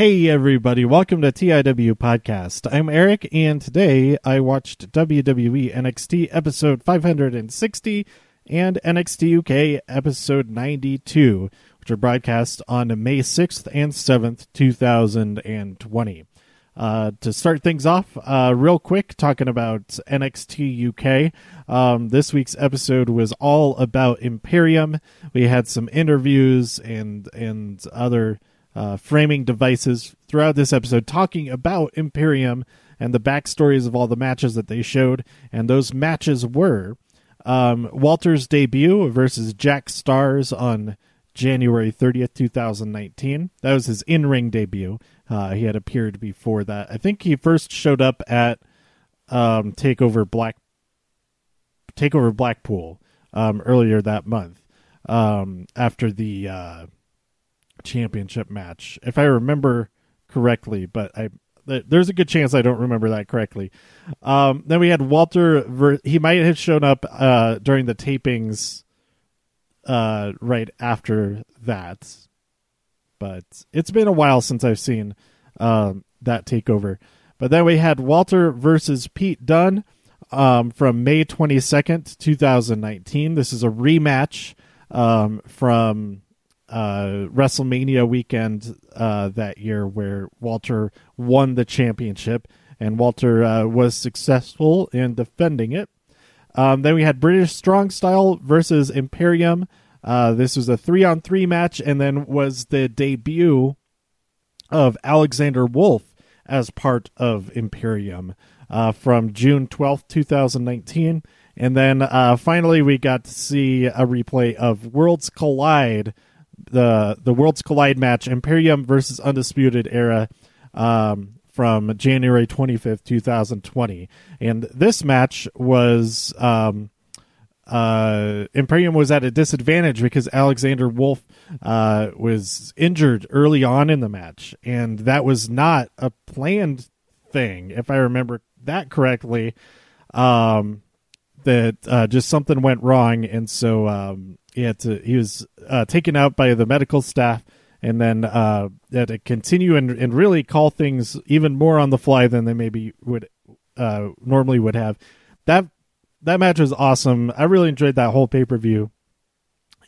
Hey, everybody, welcome to TIW Podcast. I'm Eric, and today I watched WWE NXT episode 560 and NXT UK episode 92, which are broadcast on May 6th and 7th, 2020. Uh, to start things off, uh, real quick, talking about NXT UK. Um, this week's episode was all about Imperium. We had some interviews and and other uh, framing devices throughout this episode, talking about Imperium and the backstories of all the matches that they showed. And those matches were um, Walter's debut versus Jack Starz on January 30th, 2019. That was his in ring debut. Uh, he had appeared before that. I think he first showed up at um, Takeover Black Takeover Blackpool um, earlier that month um, after the uh, championship match, if I remember correctly. But I there's a good chance I don't remember that correctly. Um, then we had Walter. Ver- he might have shown up uh, during the tapings uh, right after that but it's been a while since I've seen um, that takeover. But then we had Walter versus Pete Dunne um, from May 22nd, 2019. This is a rematch um, from uh, WrestleMania weekend uh, that year where Walter won the championship and Walter uh, was successful in defending it. Um, then we had British Strong Style versus Imperium. Uh, this was a three on three match, and then was the debut of Alexander Wolfe as part of Imperium uh, from June 12th, 2019. And then uh, finally, we got to see a replay of Worlds Collide, the the Worlds Collide match, Imperium versus Undisputed Era, um, from January 25th, 2020. And this match was um, uh, Imperium was at a disadvantage because Alexander Wolfe uh, was injured early on in the match, and that was not a planned thing, if I remember that correctly. Um, that uh, just something went wrong, and so um, he had to. He was uh, taken out by the medical staff, and then uh, had to continue and, and really call things even more on the fly than they maybe would uh, normally would have. That that match was awesome. I really enjoyed that whole pay per view,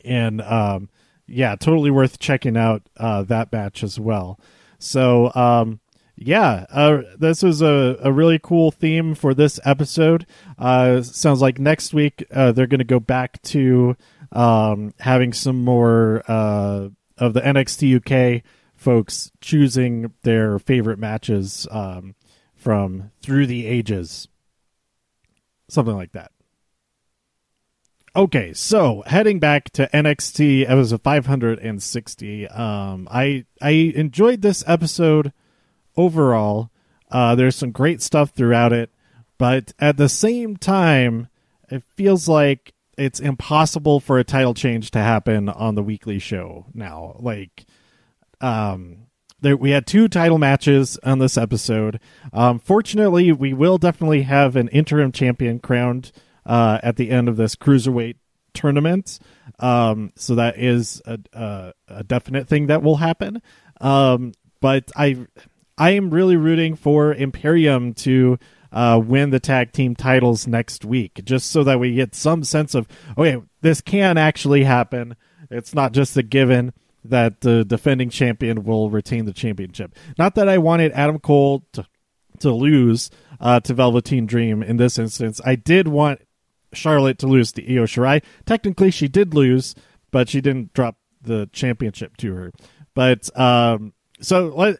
and um, yeah, totally worth checking out uh, that match as well. So um, yeah, uh, this was a, a really cool theme for this episode. Uh, sounds like next week uh, they're going to go back to um, having some more uh, of the NXT UK folks choosing their favorite matches um, from through the ages something like that. Okay, so heading back to NXT episode 560. Um, I I enjoyed this episode overall. Uh, there's some great stuff throughout it, but at the same time, it feels like it's impossible for a title change to happen on the weekly show now. Like, um, there, we had two title matches on this episode. Um, fortunately, we will definitely have an interim champion crowned uh, at the end of this cruiserweight tournament. Um, so that is a, a, a, definite thing that will happen. Um, but I, I am really rooting for Imperium to uh, win the tag team titles next week, just so that we get some sense of okay, this can actually happen. It's not just a given that the defending champion will retain the championship. Not that I wanted Adam Cole to to lose uh, to Velveteen Dream in this instance. I did want Charlotte to lose to Io Shirai. Technically, she did lose, but she didn't drop the championship to her. But um, so let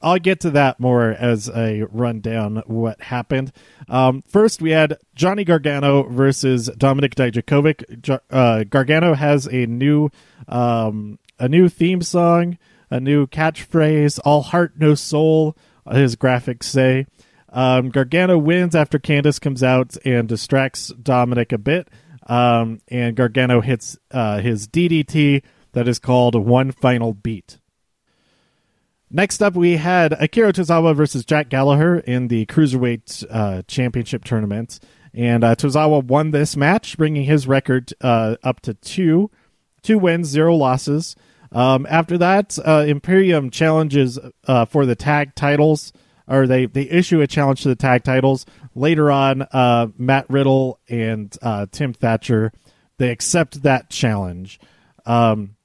I'll get to that more as I run down what happened. Um, first, we had Johnny Gargano versus Dominik Dijakovic. Uh, Gargano has a new um, a new theme song, a new catchphrase, all heart, no soul, his graphics say. Um, Gargano wins after Candice comes out and distracts Dominic a bit. Um, and Gargano hits uh, his DDT that is called One Final Beat. Next up, we had Akira Tozawa versus Jack Gallagher in the Cruiserweight uh, Championship tournament. And uh, Tozawa won this match, bringing his record uh, up to two two wins, zero losses. Um, after that, uh, Imperium challenges uh, for the tag titles, or they, they issue a challenge to the tag titles. Later on, uh, Matt Riddle and uh, Tim Thatcher they accept that challenge. Um,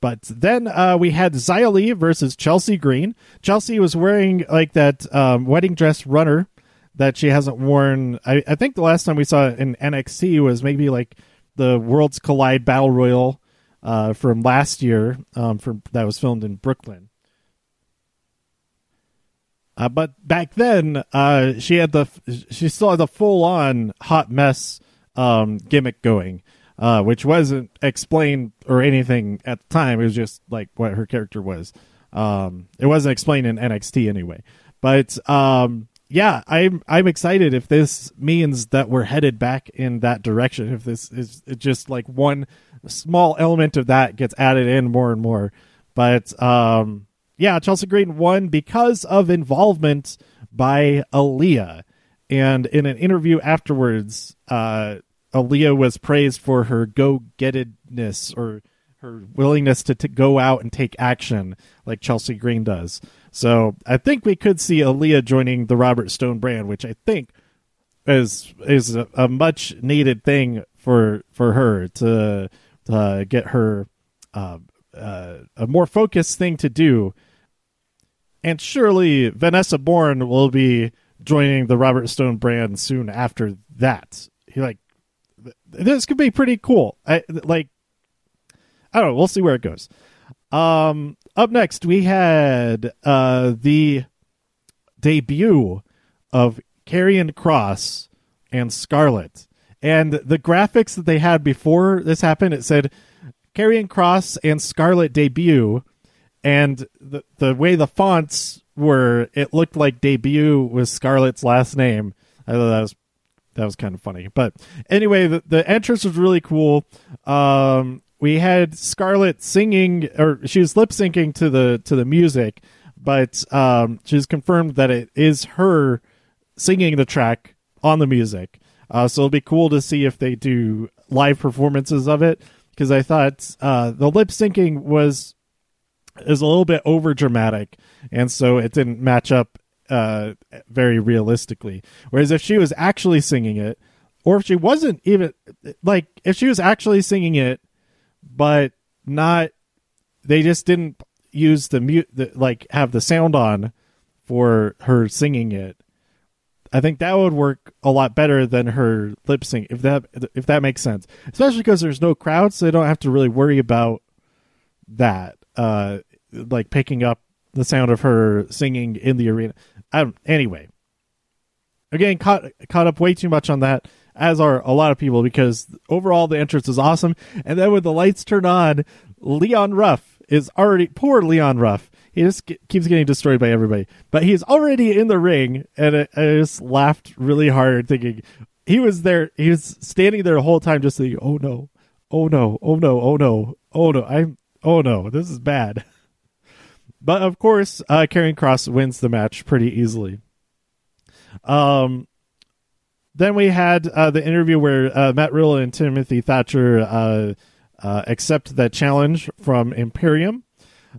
but then uh, we had Xia Li versus Chelsea Green. Chelsea was wearing like that um, wedding dress runner that she hasn't worn. I, I, think the last time we saw it in NXT was maybe like the Worlds Collide Battle Royal uh, from last year, um, from that was filmed in Brooklyn. Uh, but back then, uh, she had the she still had the full on hot mess um, gimmick going uh, which wasn't explained or anything at the time. It was just like what her character was. Um, it wasn't explained in NXT anyway. But um, yeah, I'm I'm excited if this means that we're headed back in that direction. If this is just like one small element of that gets added in more and more. But um, yeah, Chelsea Green won because of involvement by Aliyah. And in an interview afterwards, uh, Aliyah was praised for her go gettedness or her willingness to t- go out and take action like Chelsea Green does. So I think we could see Aliyah joining the Robert Stone brand, which I think is is a, a much needed thing for for her to, to get her uh, uh, a more focused thing to do. And surely Vanessa Borne will be joining the Robert Stone brand soon after that. He like this could be pretty cool. I like I don't know, we'll see where it goes. Um up next we had uh the debut of Karrion Kross and Scarlett. And the graphics that they had before this happened, it said Karrion Kross and Scarlett debut and the the way the fonts were, it looked like debut was Scarlett's last name. I thought that was that was kind of funny. But anyway, the, the entrance was really cool. Um, we had Scarlett singing, or she was lip syncing to the to the music, but um, she's confirmed that it is her singing the track on the music. Uh, so it'll be cool to see if they do live performances of it because I thought uh, the lip syncing was is a little bit over dramatic, and so it didn't match up uh, very realistically. Whereas if she was actually singing it, or if she wasn't even like if she was actually singing it, but not, they just didn't use the mute, the, like have the sound on for her singing it. I think that would work a lot better than her lip sync if that if that makes sense. Especially because there's no crowd, so they don't have to really worry about that. Uh, like picking up the sound of her singing in the arena. Um, anyway, again, caught caught up way too much on that, as are a lot of people, because overall the entrance is awesome. And then when the lights turn on, Leon Ruff is already poor Leon Ruff. He just keeps getting destroyed by everybody, but he's already in the ring, and I, I just laughed really hard, thinking he was there. He was standing there the whole time, just thinking, "Oh no, oh no, oh no, oh no, oh no, I'm, oh no, this is bad." But of course, uh, Karrion Kross wins the match pretty easily. Um, then we had uh, the interview where uh, Matt Riddle and Timothy Thatcher uh, uh, accept that challenge from Imperium.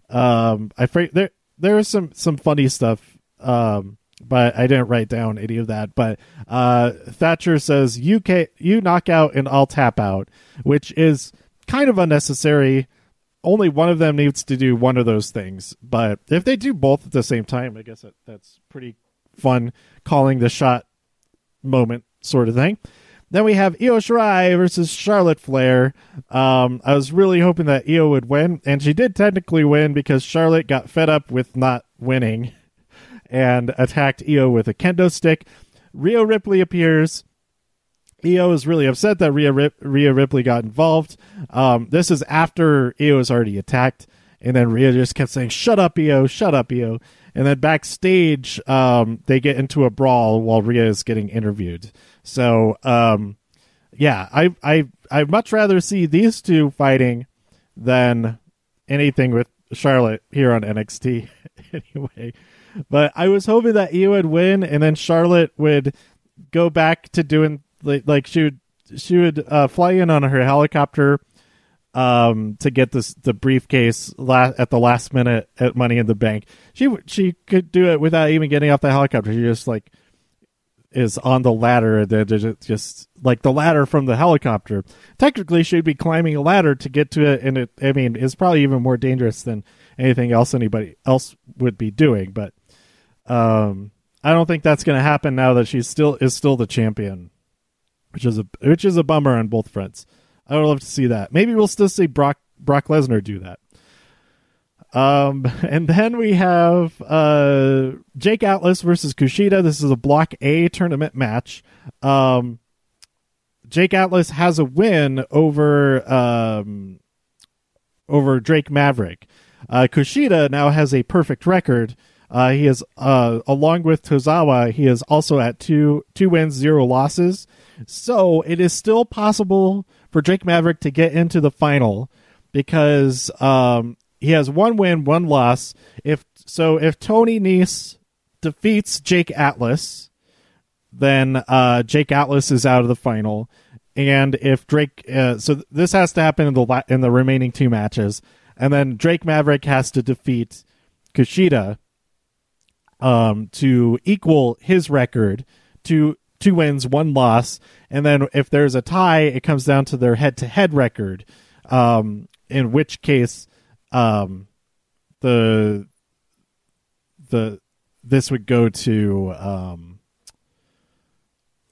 Um, I afraid there there is some some funny stuff, um, but I didn't write down any of that. But uh, Thatcher says you you knock out and I'll tap out, which is kind of unnecessary only one of them needs to do one of those things. But if they do both at the same time, I guess that, that's pretty fun calling the shot moment sort of thing. Then we have Io Shirai versus Charlotte Flair. Um, I was really hoping that Io would win, and she did technically win because Charlotte got fed up with not winning and attacked Io with a kendo stick. Rhea Ripley appears Io is really upset that Rhea, Rip- Rhea Ripley got involved. Um, this is after Io was already attacked, and then Rhea just kept saying, "Shut up, Io! Shut up, Io!" And then backstage, um, they get into a brawl while Rhea is getting interviewed. So, um, yeah, I I I much rather see these two fighting than anything with Charlotte here on NXT. anyway, but I was hoping that Io would win, and then Charlotte would go back to doing like, she would she would uh, fly in on her helicopter um, to get this the briefcase la- at the last minute at Money in the Bank. She she could do it without even getting off the helicopter. She just like is on the ladder and then just, like the ladder from the helicopter. Technically, she'd be climbing a ladder to get to it, and it I mean it's probably even more dangerous than anything else anybody else would be doing. But um, I don't think that's going to happen now that she still is still the champion, which is a which is a bummer on both fronts. I would love to see that. Maybe we'll still see Brock Brock Lesnar do that. Um, and then we have uh, Jake Atlas versus Kushida. This is a Block A tournament match. Um, Jake Atlas has a win over um, over Drake Maverick. Uh, Kushida now has a perfect record. Uh, he is uh, along with Tozawa. He is also at two two wins, zero losses. So it is still possible for Drake Maverick to get into the final because um, he has one win, one loss. If so, if Tony Nese defeats Jake Atlas, then uh, Jake Atlas is out of the final. And if Drake, uh, so this has to happen in the la- in the remaining two matches, and then Drake Maverick has to defeat Kushida um, to equal his record to two wins, one loss, and then if there's a tie, it comes down to their head-to-head record. Um, in which case, um, the the this would go to um,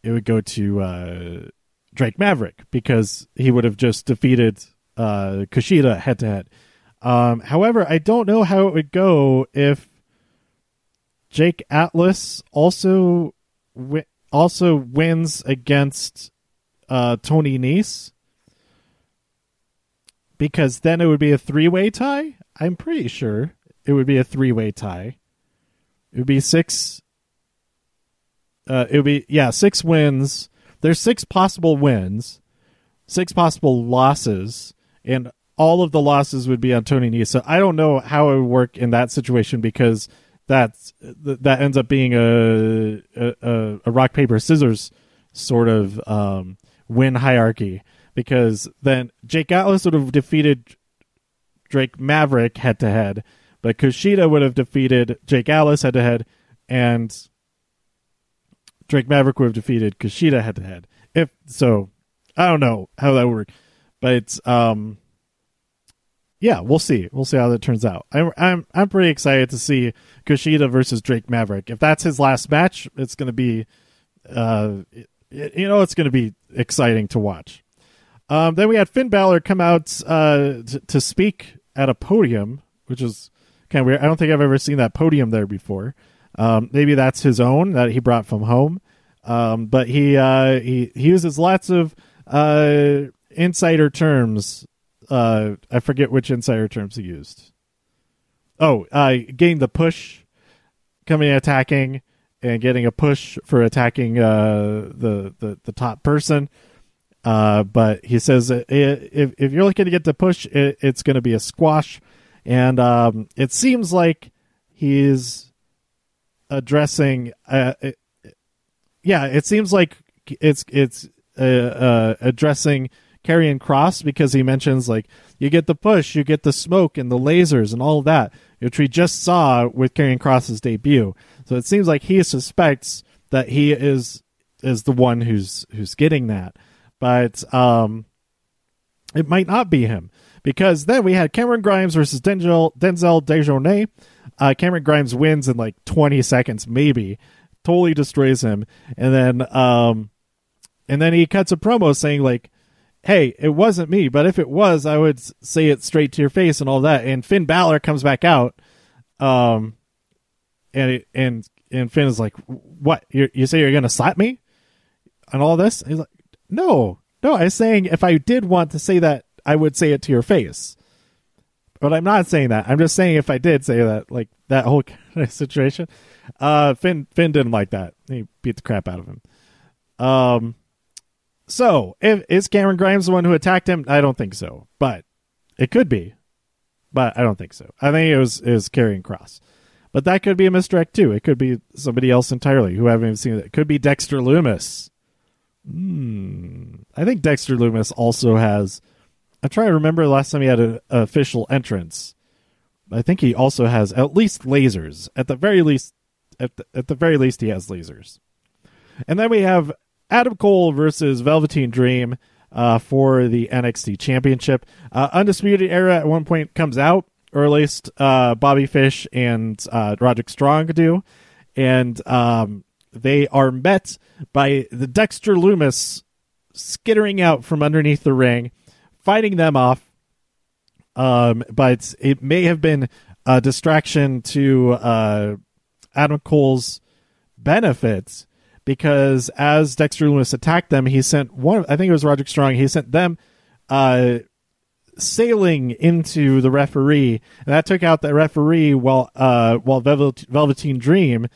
it would go to uh, Drake Maverick because he would have just defeated uh, Kushida head to head. However, I don't know how it would go if Jake Atlas also wi- also wins against uh, Tony Nese because then it would be a three way tie. I'm pretty sure it would be a three way tie. It would be six. Uh, it would be yeah six wins. There's six possible wins, six possible losses, and all of the losses would be on Tony Nese. So I don't know how it would work in that situation because that's that ends up being a a, a rock paper scissors sort of um, win hierarchy because then Jake Atlas would have defeated Drake Maverick head to head, but Kushida would have defeated Jake Atlas head to head, and Drake Maverick would have defeated Kushida head to head. If so, I don't know how that would work, but it's um, yeah, we'll see. We'll see how that turns out. I'm I'm I'm pretty excited to see Kushida versus Drake Maverick. If that's his last match, it's going to be, uh, you know, it's going to be exciting to watch. Um, then we had Finn Balor come out uh, t- to speak at a podium, which is kind of weird. I don't think I've ever seen that podium there before. Um, maybe that's his own that he brought from home. Um, but he uh, he he uses lots of uh, insider terms. Uh, I forget which insider terms he used. Oh, uh, getting the push, coming attacking, and getting a push for attacking uh, the, the the top person. Uh, but he says if if you're looking to get the push, it, it's going to be a squash, and um, it seems like he's addressing. Uh, it, yeah, it seems like it's it's uh, uh, addressing Karrion Kross because he mentions like you get the push, you get the smoke and the lasers and all that, which we just saw with Karrion Kross's debut. So it seems like he suspects that he is is the one who's who's getting that but um, it might not be him because then we had Cameron Grimes versus Denzel Denzel Dejournette. Uh, Cameron Grimes wins in like 20 seconds, maybe, totally destroys him, and then um, and then he cuts a promo saying like, "Hey, it wasn't me, but if it was, I would say it straight to your face and all that." And Finn Balor comes back out, um, and it, and and Finn is like, "What? You, you say you're gonna slap me?" And all this, he's like, no, no, I was saying if I did want to say that, I would say it to your face. But I'm not saying that. I'm just saying if I did say that, like that whole kind of situation. Uh, Finn Finn didn't like that. He beat the crap out of him. Um, so if is Cameron Grimes the one who attacked him? I don't think so, but it could be. But I don't think so. I think it was is Karrion Kross. But that could be a misdirect too. It could be somebody else entirely who I haven't even seen it. It could be Dexter Lumis. Hmm. I think Dexter Lumis also has I'm trying to remember the last time he had an official entrance. I think he also has at least lasers. At the very least, at the, at the very least, he has lasers. And then we have Adam Cole versus Velveteen Dream uh, for the NXT Championship. Uh, Undisputed Era at one point comes out, or at least uh, Bobby Fish and uh, Roderick Strong do, and um, they are met by the Dexter Lumis skittering out from underneath the ring, fighting them off. Um, but it may have been a distraction to uh, Adam Cole's benefits because as Dexter Lumis attacked them, he sent one. I think it was Roderick Strong. He sent them uh, sailing into the referee, and that took out the referee. While uh, while Velvet, Velveteen Dream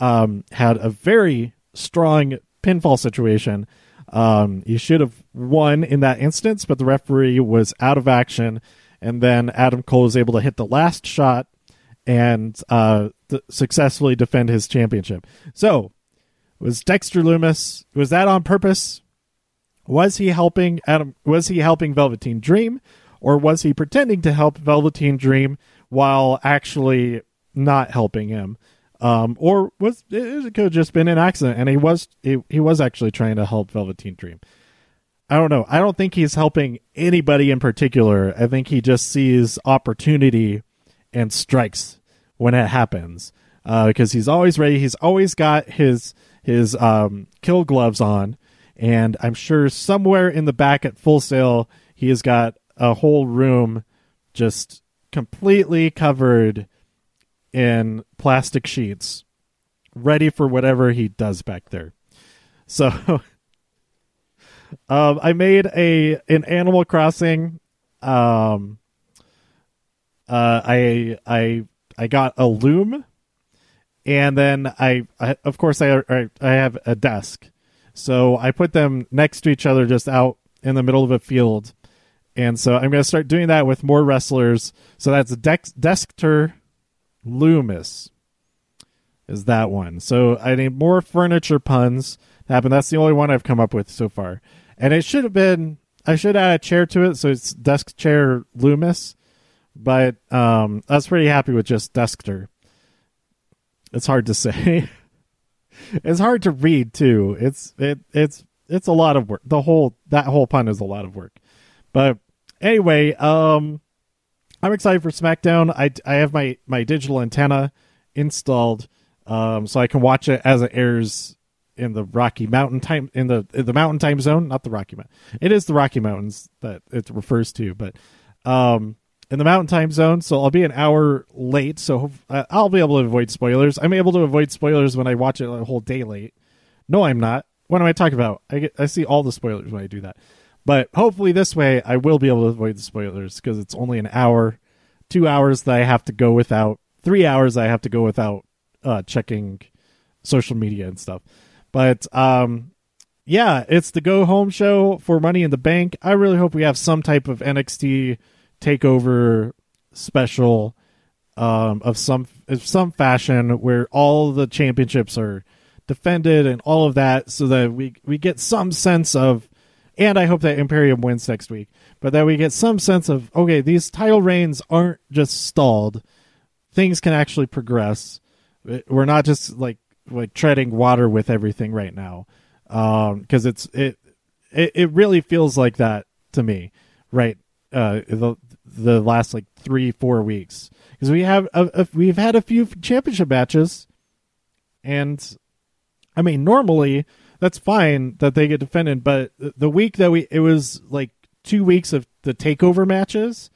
um, had a very strong pinfall situation. Um, he should have won in that instance, but the referee was out of action, and then Adam Cole was able to hit the last shot and uh, th- successfully defend his championship. So, was Dexter Lumis was that on purpose? Was he helping Adam? Was he helping Velveteen Dream, or was he pretending to help Velveteen Dream while actually not helping him? Um, or was it could have just been an accident, and he was he, he was actually trying to help Velveteen Dream. I don't know. I don't think he's helping anybody in particular. I think he just sees opportunity and strikes when it happens uh, because he's always ready. He's always got his his um, kill gloves on, and I'm sure somewhere in the back at Full Sail he has got a whole room just completely covered in plastic sheets, ready for whatever he does back there. So, um, I made a an Animal Crossing. Um, uh, I I I got a loom, and then I, I of course I, I I have a desk, so I put them next to each other, just out in the middle of a field. And so I'm going to start doing that with more wrestlers. So that's Dex- Dexter Lumis is that one. So I need more furniture puns to happen. That's the only one I've come up with so far. And it should have been I should add a chair to it, so it's desk chair Loomis. But um, I was pretty happy with just Dexter. It's hard to say. it's hard to read too. It's it it's it's a lot of work. The whole that whole pun is a lot of work. But anyway, um I'm excited for SmackDown. I, I have my, my digital antenna installed, um, so I can watch it as it airs in the Rocky Mountain time in the in the Mountain Time Zone, not the Rocky Mountain. It is the Rocky Mountains that it refers to, but um, in the Mountain Time Zone. So I'll be an hour late, so I'll be able to avoid spoilers. I'm able to avoid spoilers when I watch it a whole day late. No, I'm not. What am I talking about? I get I see all the spoilers when I do that. But hopefully, this way, I will be able to avoid the spoilers because it's only an hour, two hours that I have to go without, three hours I have to go without uh, checking social media and stuff. But um, yeah, it's the go home show for Money in the Bank. I really hope we have some type of NXT takeover special um, of some of some fashion where all the championships are defended and all of that, so that we we get some sense of and I hope that Imperium wins next week. But that we get some sense of okay, these title reigns aren't just stalled; things can actually progress. We're not just like like treading water with everything right now, because um, it's it, it it really feels like that to me, right? Uh, the the last like three four weeks because we have a, a, we've had a few championship matches, and I mean normally that's fine that they get defended. But the week that we, it was like two weeks of the takeover matches,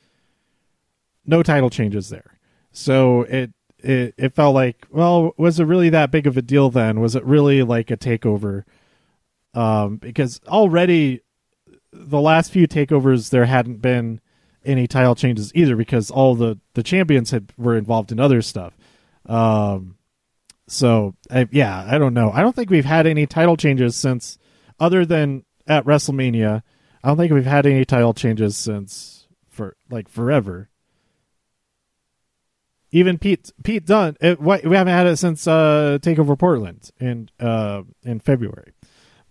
no title changes there. So it, it, it felt like, well, was it really that big of a deal then? Was it really like a takeover? Um, because already the last few takeovers, there hadn't been any title changes either because all the, the champions had were involved in other stuff. Um, so I, yeah, I don't know. I don't think we've had any title changes since, other than at WrestleMania. I don't think we've had any title changes since for like forever. Even Pete Pete Dunne, it, we haven't had it since uh, Takeover Portland in uh, in February.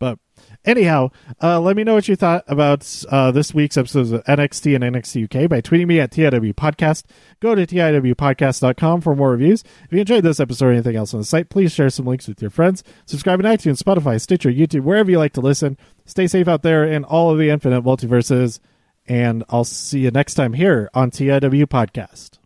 But anyhow, uh, let me know what you thought about uh, this week's episodes of NXT and NXT UK by tweeting me at TIW Podcast. Go to TIWpodcast.com for more reviews. If you enjoyed this episode or anything else on the site, please share some links with your friends. Subscribe on iTunes, Spotify, Stitcher, YouTube, wherever you like to listen. Stay safe out there in all of the infinite multiverses, and I'll see you next time here on TIW Podcast.